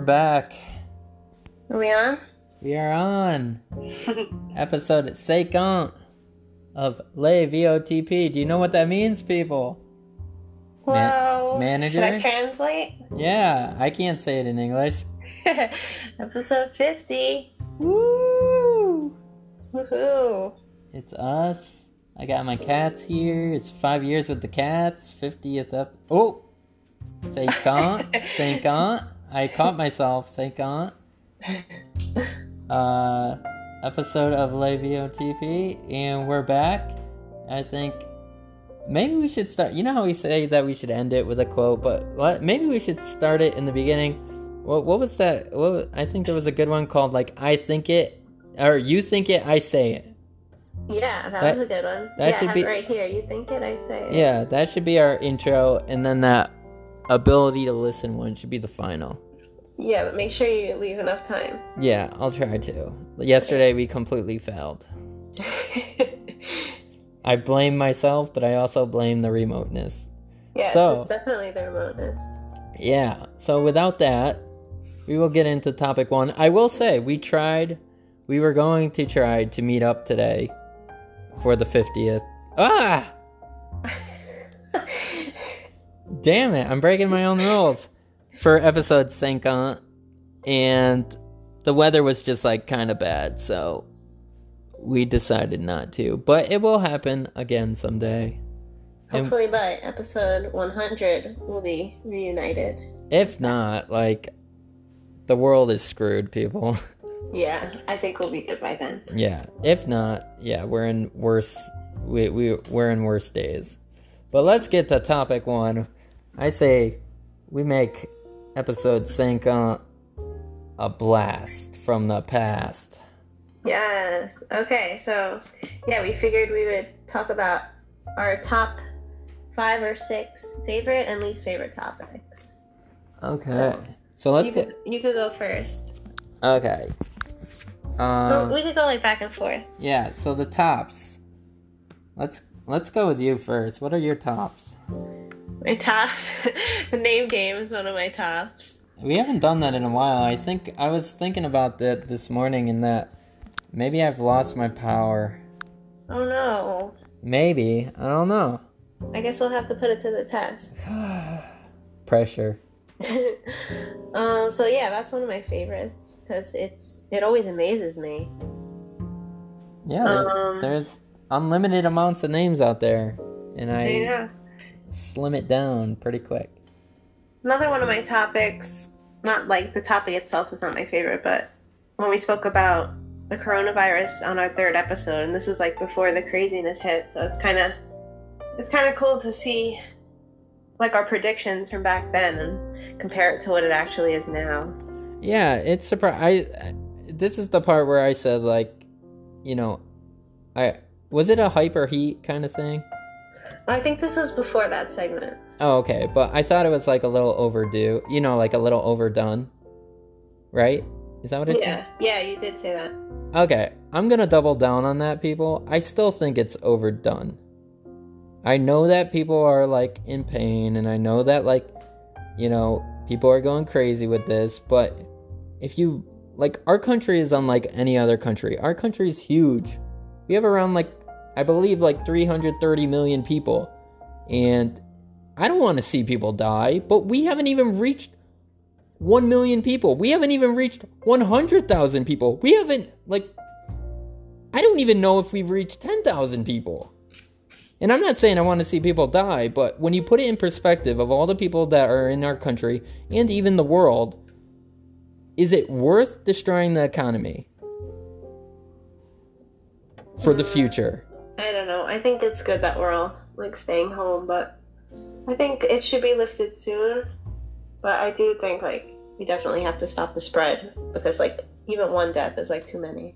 We're back. Are we on? We are on episode second of Le VOTP. Do you know what that means, people? Ma- Whoa. manager? Should I translate? Yeah, I can't say it in English. Episode 50. Woo! Woohoo. It's us. I got my cats here. It's five years with the cats. 50th up. Oh! Second. Second. I caught myself. Second. Uh, episode of Le VOTP. And we're back. I think maybe we should start. You know how we say that we should end it with a quote, but what, maybe we should start it in the beginning. What, what was that? What I think there was a good one called like "I think it" or "You think it, I say it." Yeah, that, That- was a good one. that yeah, should be- right here. You think it, I say it. Yeah, that should be our intro, and then that ability to listen one should be the final. Yeah, but make sure you leave enough time. Yeah, I'll try to. Yesterday we completely failed. I blame myself, but I also blame the remoteness. yeah, So- it's definitely the remoteness. Yeah, so without that, we will get into topic one. I will say, we tried, we were going to try to meet up today for the 50th. Ah! Damn it, I'm breaking my own rules for episode 50. And the weather was just like kind of bad, so we decided not to. But it will happen again someday. And- Hopefully by episode 100, we'll be reunited. If not, like, the world is screwed, people. Yeah, I think we'll be good by then. yeah. If not, yeah, we're in worse. We we we're in worse days. But let's get to topic one. I say we make episode cinq a blast from the past. Yes. Okay, so yeah, we figured we would talk about our top five or six favorite and least favorite topics. Okay. So, So let's you get Could, you could go first. okay. Um. we could go like back and forth. Yeah. So the tops. Let's let's go with you first. What are your tops? My top, the name game is one of my tops. We haven't done that in a while. I think I was thinking about that this morning and that maybe I've lost my power. Oh no. Maybe. I don't know. I guess we'll have to put it to the test. Pressure. um. So yeah, that's one of my favorites because it's it always amazes me. Yeah, there's, Um, there's unlimited amounts of names out there. And I Yeah. Slim it down pretty quick. Another one of my topics, not like the topic itself is not my favorite, but when we spoke about the coronavirus on our third episode, and this was like before the craziness hit, so it's kind of it's kind of cool to see like our predictions from back then and compare it to what it actually is now. Yeah, it's surpri I this is the part where I said like, you know, I was it a hyper heat kind of thing? I think this was before that segment. Oh, okay. But I thought it was like a little overdue. You know, like a little overdone. Right? Is that what I said? Yeah, yeah, you did say that. Okay. I'm going to double down on that, people. I still think it's overdone. I know that people are like in pain, and I know that, like, you know, people are going crazy with this, but if you, like, our country is unlike any other country. Our country is huge. We have around, like, I believe, like 330 million people. And I don't want to see people die, but we haven't even reached 1 million people. We haven't even reached 100,000 people. We haven't, like, I don't even know if we've reached 10,000 people. And I'm not saying I want to see people die, but when you put it in perspective of all the people that are in our country and even the world, is it worth destroying the economy for the future? I don't know. I think it's good that we're all like staying home, but I think it should be lifted soon. But I do think like we definitely have to stop the spread because like even one death is like too many.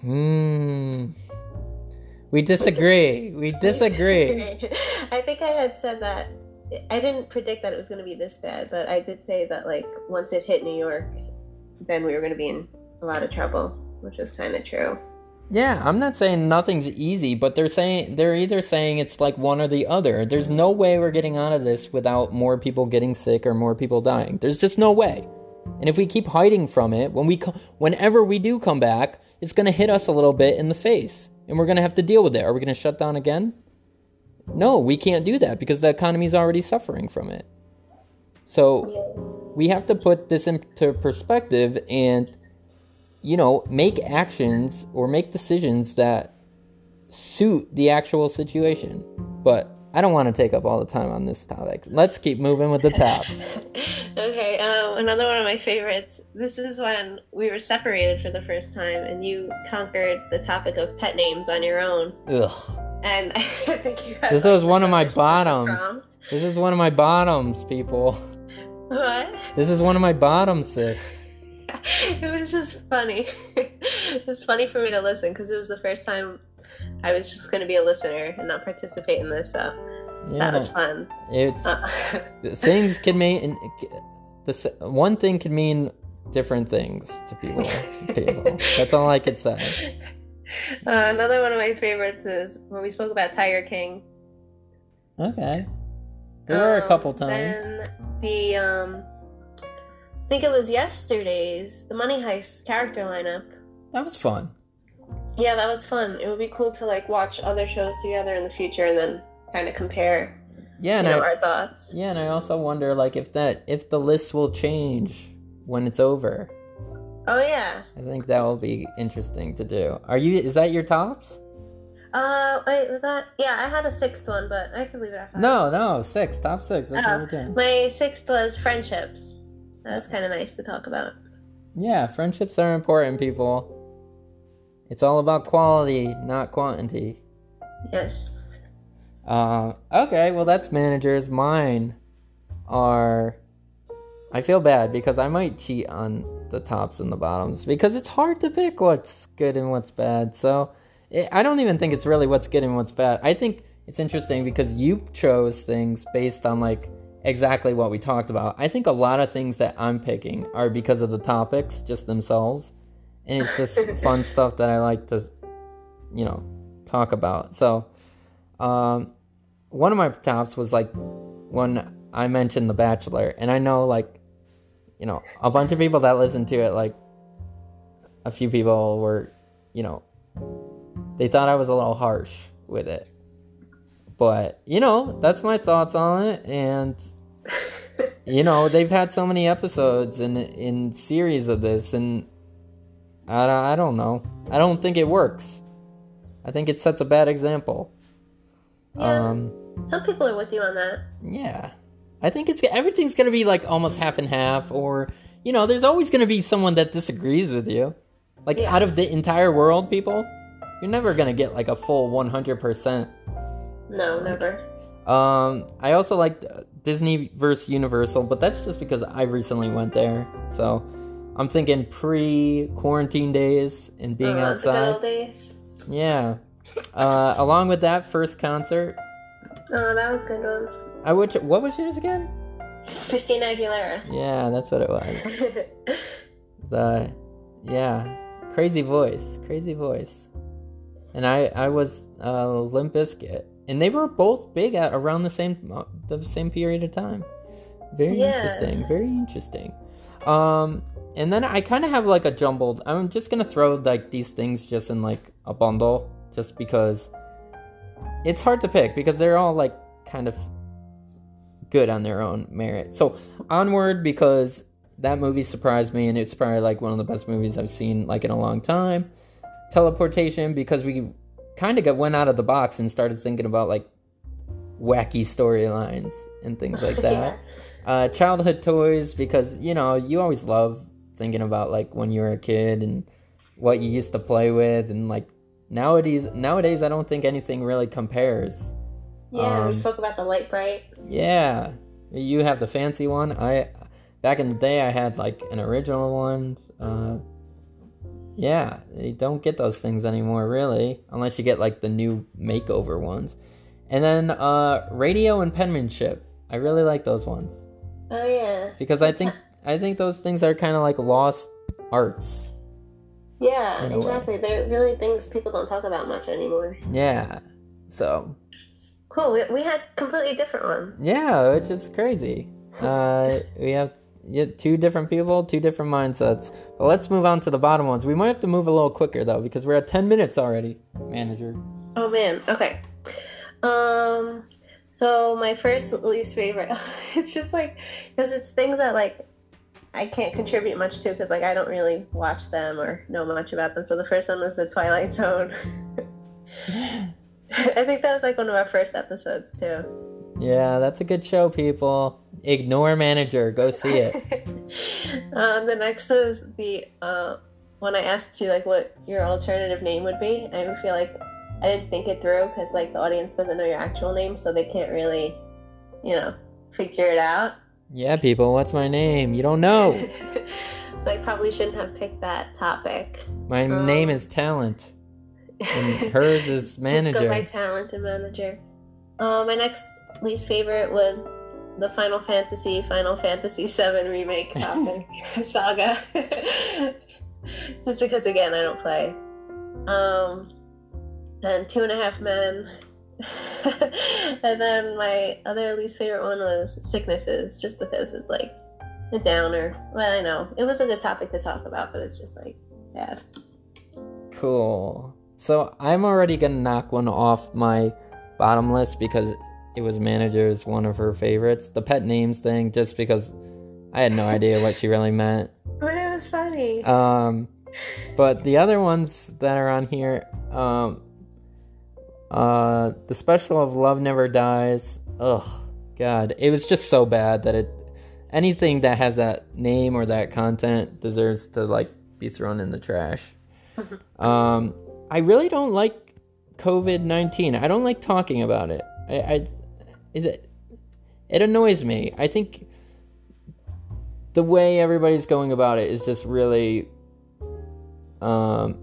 Hmm. We disagree. We disagree. I think I had said that I didn't predict that it was going to be this bad, but I did say that like once it hit New York, then we were going to be in a lot of trouble, which is kind of true. Yeah, I'm not saying nothing's easy, but they're saying they're either saying it's like one or the other. There's no way we're getting out of this without more people getting sick or more people dying. There's just no way. And if we keep hiding from it, when we co- whenever we do come back, it's going to hit us a little bit in the face, and we're going to have to deal with it. Are we going to shut down again? No, we can't do that because the economy's already suffering from it. So we have to put this into perspective and you know, make actions or make decisions that suit the actual situation. But I don't want to take up all the time on this topic. Let's keep moving with the tops. okay, um, another one of my favorites. This is when we were separated for the first time, and you conquered the topic of pet names on your own. Ugh. And I think you This was one of my bottoms. prompt. This is one of my bottoms, people. What? This is one of my bottom six. it was just funny. it was funny for me to listen because it was the first time I was just going to be a listener and not participate in this. So yeah. that was fun. it's Uh, things can mean the s- one thing can mean different things to people. People. That's all I could say. uh, another one of my favorites is when we spoke about Tiger King. Okay. There were a Um, couple times. Then the um, I think it was yesterday's the Money Heist character lineup. That was fun. Yeah, that was fun. It would be cool to like watch other shows together in the future and then kind of compare Yeah, and know, I our thoughts. yeah, and I also wonder like if that if the list will change when it's over. Oh yeah. I think that will be interesting to do. Are you? Is that your tops? Uh, wait, was that? Yeah, I had a sixth one, but I could leave it at five. No, no, six, top six. That's Oh. what we're doing. My sixth was friendships. That was kind of nice to talk about. Yeah, friendships are important, people. It's all about quality, not quantity. Yes. Uh, okay, well that's managers. Mine are. I feel bad because I might cheat on the tops and the bottoms because it's hard to pick what's good and what's bad. So it, I don't even think it's really what's good and what's bad. I think it's interesting because you chose things based on like exactly what we talked about. I think a lot of things that I'm picking are because of the topics just themselves, and it's just fun stuff that I like to, you know, talk about. So, um, one of my tops was like when I mentioned The Bachelor, and I know like, you know, a bunch of people that listen to it, like, a few people were, you know, they thought I was a little harsh with it. But, you know, that's my thoughts on it, and you know they've had so many episodes in in series of this and I, I don't know i don't think it works i think it sets a bad example Yeah. um Some people are with you on that. yeah i think it's everything's gonna be like almost half and half or you know there's always gonna be someone that disagrees with you like Yeah. out of the entire world people you're never gonna get like a full 100% No, never. Um, I also liked uh, Disney versus Universal, but that's just because I recently went there. So I'm thinking pre-quarantine days and being Oh, the outside. days. Yeah. Uh, along with that first concert, Oh, that was a good one. I would. What was yours again? Christina Aguilera. Yeah, that's what it was. The yeah, crazy voice, crazy voice. And I I was uh, Limp Bizkit, and they were both big at around the same uh, the same period of time. Very Yeah. interesting, very interesting. Um, and then I kind of have like a jumbled. I'm just gonna throw like these things just in like a bundle, just because it's hard to pick because they're all like kind of good on their own merit. So onward because that movie surprised me and it's probably like one of the best movies I've seen like in a long time. Teleportation because we kind of got went out of the box and started thinking about like wacky storylines and things like that. Yeah. Uh, childhood toys because you know you always love thinking about like when you were a kid and what you used to play with and like nowadays nowadays I don't think anything really compares. Yeah, we Um, spoke about the light bright. Yeah, you have the fancy one. I back in the day I had like an original one. Uh, yeah, you don't get those things anymore really, unless you get like the new makeover ones. And then uh, radio and penmanship. I really like those ones Oh yeah. because I think I think those things are kind of like lost arts. Yeah, a way. exactly. They're really things people don't talk about much anymore. Yeah. So Cool. We, we had completely different ones. yeah, which is crazy. Uh, we have two different people, two different mindsets. But let's move on to the bottom ones. We might have to move a little quicker though because we're at ten minutes already. Manager. Oh man. Okay. Um. So my first least favorite, it's just like because it's things that like I can't contribute much to because like I don't really watch them or know much about them. So the first one was the Twilight Zone. I think that was like one of our first episodes too. Yeah, that's a good show, people. Ignore manager. Go see it. um, the next is the uh, when I asked you like what your alternative name would be. I feel like I didn't think it through because like the audience doesn't know your actual name, so they can't really, you know, figure it out. Yeah, people. What's my name? You don't know. so I probably shouldn't have picked that topic. My Um, name is Talent, and hers is manager. Just go by talent and manager. Um, my next least favorite was the Final Fantasy Final Fantasy VII remake topic saga. Just because again I don't play. Um, then Two and a Half Men. and then my other least favorite one was sicknesses, just because it's like a downer. Well, I know it was a good topic to talk about, but it's just like bad. Cool. So I'm already gonna knock one off my bottom list because it was manager's one of her favorites. The pet names thing, just because I had no idea what she really meant. But it was funny. Um, but the other ones that are on here, um, uh, the special of Love Never Dies. Ugh, God, it was just so bad that it anything that has that name or that content deserves to like be thrown in the trash. um, I really don't like COVID nineteen. I don't like talking about it. I, I is it it annoys me. I think the way everybody's going about it is just really um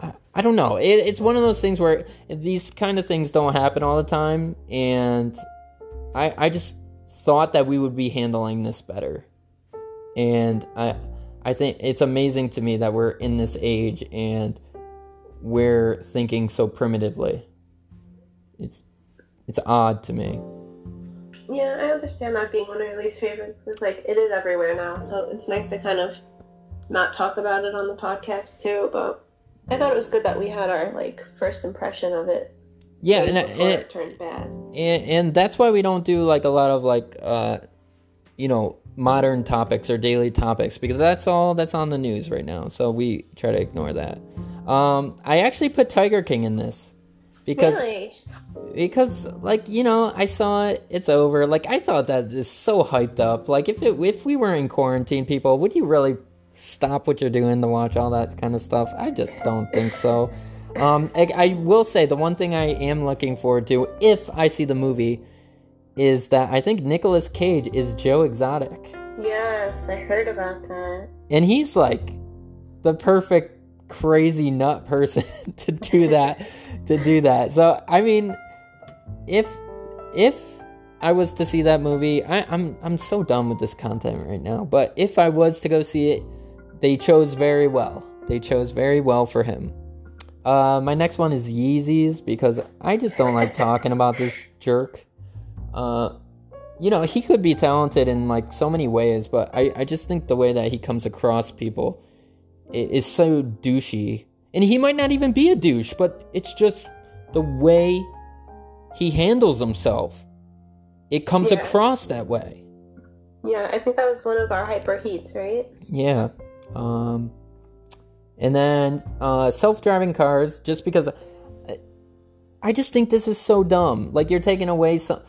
I, I don't know. It, it's one of those things where these kind of things don't happen all the time and I I just thought that we would be handling this better. And I I think it's amazing to me that we're in this age and we're thinking so primitively. It's it's odd to me. Yeah, I understand that being one of your least favorites because like it is everywhere now, so it's nice to kind of not talk about it on the podcast too. But I thought it was good that we had our like first impression of it. Yeah, and, and it turned bad. and and that's why we don't do like a lot of like uh you know modern topics or daily topics because that's all that's on the news right now so we try to ignore that um i actually put tiger king in this because really? Because like you know i saw it it's over. Like i thought that is so hyped up. Like if it if we were in quarantine people would you really stop what you're doing to watch all that kind of stuff? I just don't think so. Um I, I will say the one thing i am looking forward to if i see the movie is that i think Nicolas cage is joe exotic. Yes, I heard about that. and he's like the perfect crazy nut person to do that to do that. So i mean if if i was to see that movie I, i'm i'm so done with this content right now but if i was to go see it they chose very well. They chose very well for him. Uh my next one is yeezys because i just don't like talking about this jerk. Uh you know, he could be talented in like so many ways, but I, I just think the way that he comes across people is so douchey. And he might not even be a douche, but it's just the way he handles himself. It comes Yeah. across that way. Yeah, I think that was one of our hyper heats, right? Yeah. Um and then uh self-driving cars just because I, I just think this is so dumb. Like you're taking away some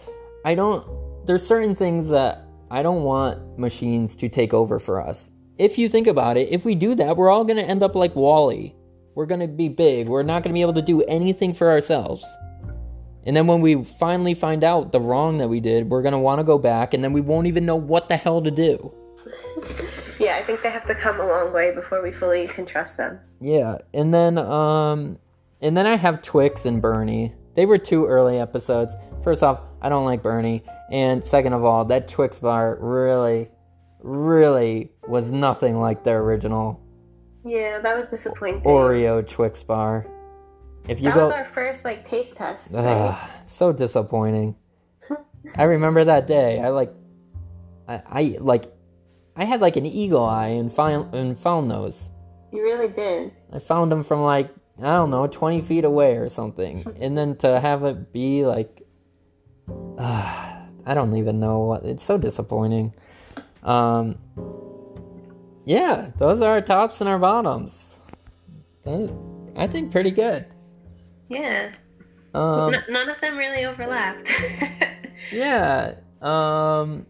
I don't there's certain things that I don't want machines to take over for us. If you think about it, if we do that, we're all going to end up like WALL-E. We're going to be big. We're not going to be able to do anything for ourselves. And then when we finally find out the wrong that we did, we're going to want to go back and then we won't even know what the hell to do. Yeah, I think they have to come a long way before we fully can trust them. Yeah, and then um and then I have Twix and Bernie. They were two early episodes. First off, I don't like Bernie, and second of all, that Twix bar really really was nothing like the original Yeah, that was disappointing. Oreo Twix bar. If you that go, was our first like taste test. right? So disappointing. I remember that day. I like, I, I like, I had like an eagle eye and found and found those. You really did. I found them from like I don't know, twenty feet away or something, and then to have it be like, uh, I don't even know what. It's so disappointing. Um, yeah, those are our tops and our bottoms. I think pretty good. Yeah. Um, N- none of them really overlapped. Yeah. Um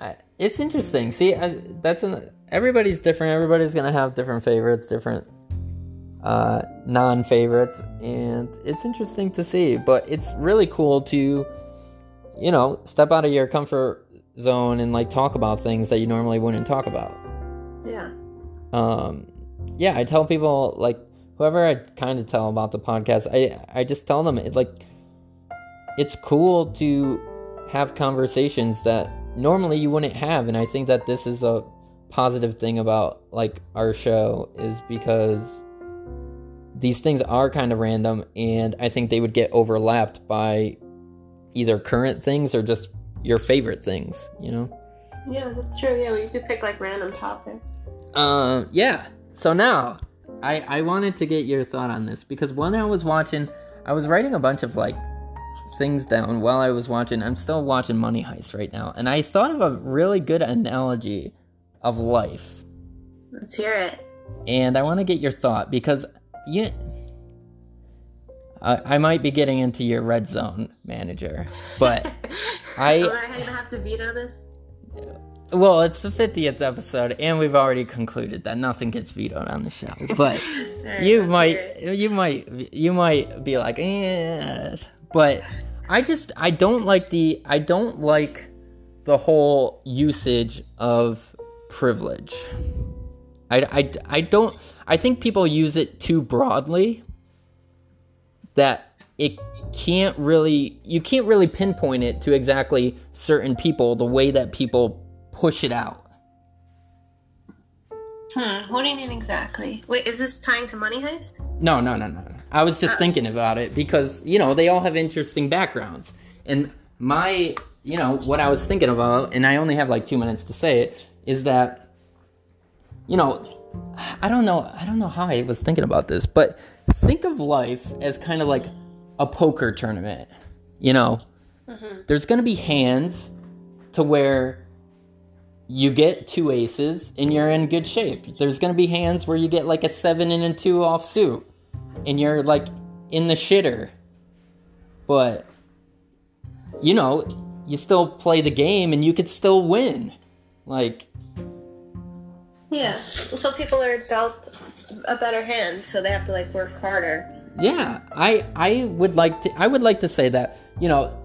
I, it's interesting. See, I, that's an everybody's different. Everybody's going to have different favorites, different uh non-favorites, and it's interesting to see, but it's really cool to you know, step out of your comfort zone and like talk about things that you normally wouldn't talk about. yeah. Um yeah, I tell people like whoever I kind of tell about the podcast, I I just tell them it like it's cool to have conversations that normally you wouldn't have and I think that this is a positive thing about like our show is because these things are kind of random and I think they would get overlapped by either current things or just your favorite things, you know? Yeah, that's true. Yeah, we do pick like random topics. Um, yeah. So now, I I wanted to get your thought on this because when I was watching, I was writing a bunch of like things down while I was watching. I'm still watching Money Heist right now, and I thought of a really good analogy of life, Let's hear it. and I want to get your thought because you. I, I might be getting into your red zone manager, but I- Am I gonna have to veto this? Well, it's the 50th episode, and we've already concluded that nothing gets vetoed on the show. But you might you might you might be like eh. but i just i don't like the i don't like the whole usage of privilege I, I, I don't i think people use it too broadly that it can't really you can't really pinpoint it to exactly certain people the way that people push it out Hmm. What do you mean exactly? Wait, is this tying to Money Heist? No, no, no, no. I was just thinking about it because, you know, they all have interesting backgrounds. And my, you know, what I was thinking about, and I only have like two minutes to say it, is that, you know, I don't know, I don't know how I was thinking about this, but think of life as kind of like a poker tournament. You know, there's going to be hands to where you get two aces and you're in good shape. There's going to be hands where you get like a seven and a two off suit and you're like in the shitter. But, you know, you still play the game and you could still win. Like, Yeah. So people are dealt a better hand, so they have to like work harder. yeah, I I would like to I would like to say that, you know,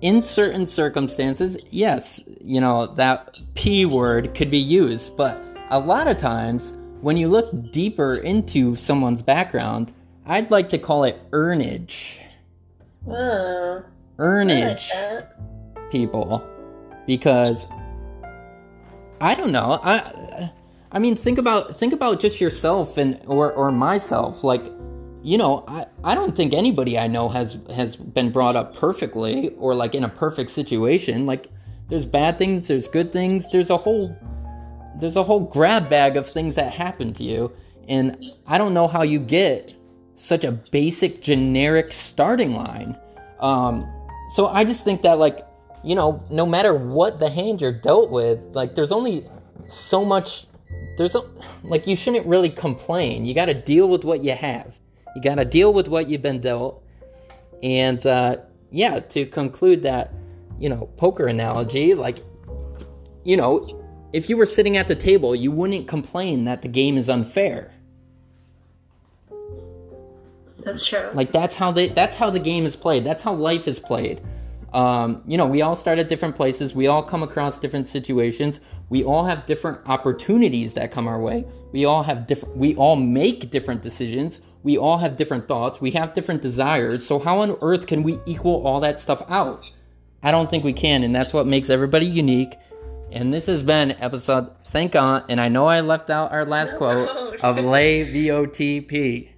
in certain circumstances, yes, you know, that P word could be used, but a lot of times when you look deeper into someone's background, I'd like to call it earnage. Oh, I like Earnage people because I don't know. I I mean think about think about just yourself and or or myself like you know, I, I don't think anybody I know has has been brought up perfectly or like in a perfect situation. Like there's bad things, there's good things, there's a whole there's a whole grab bag of things that happen to you and I don't know how you get such a basic generic starting line. Um so I just think that like you know, no matter what the hand you're dealt with, like there's only so much there's a, like you shouldn't really complain. You got to deal with what you have. You got to deal with what you've been dealt. And uh, yeah, to conclude that, you know, poker analogy, like, you know, if you were sitting at the table, you wouldn't complain that the game is unfair. That's true. Like that's how they that's how the game is played. That's how life is played. Um, you know, we all start at different places. We all come across different situations. We all have different opportunities that come our way. We all have different. We all make different decisions. We all have different thoughts. We have different desires. So how on earth can we equal all that stuff out? I don't think we can, and that's what makes everybody unique. And this has been episode 50, and I know I left out our last No. quote of Le VOTP.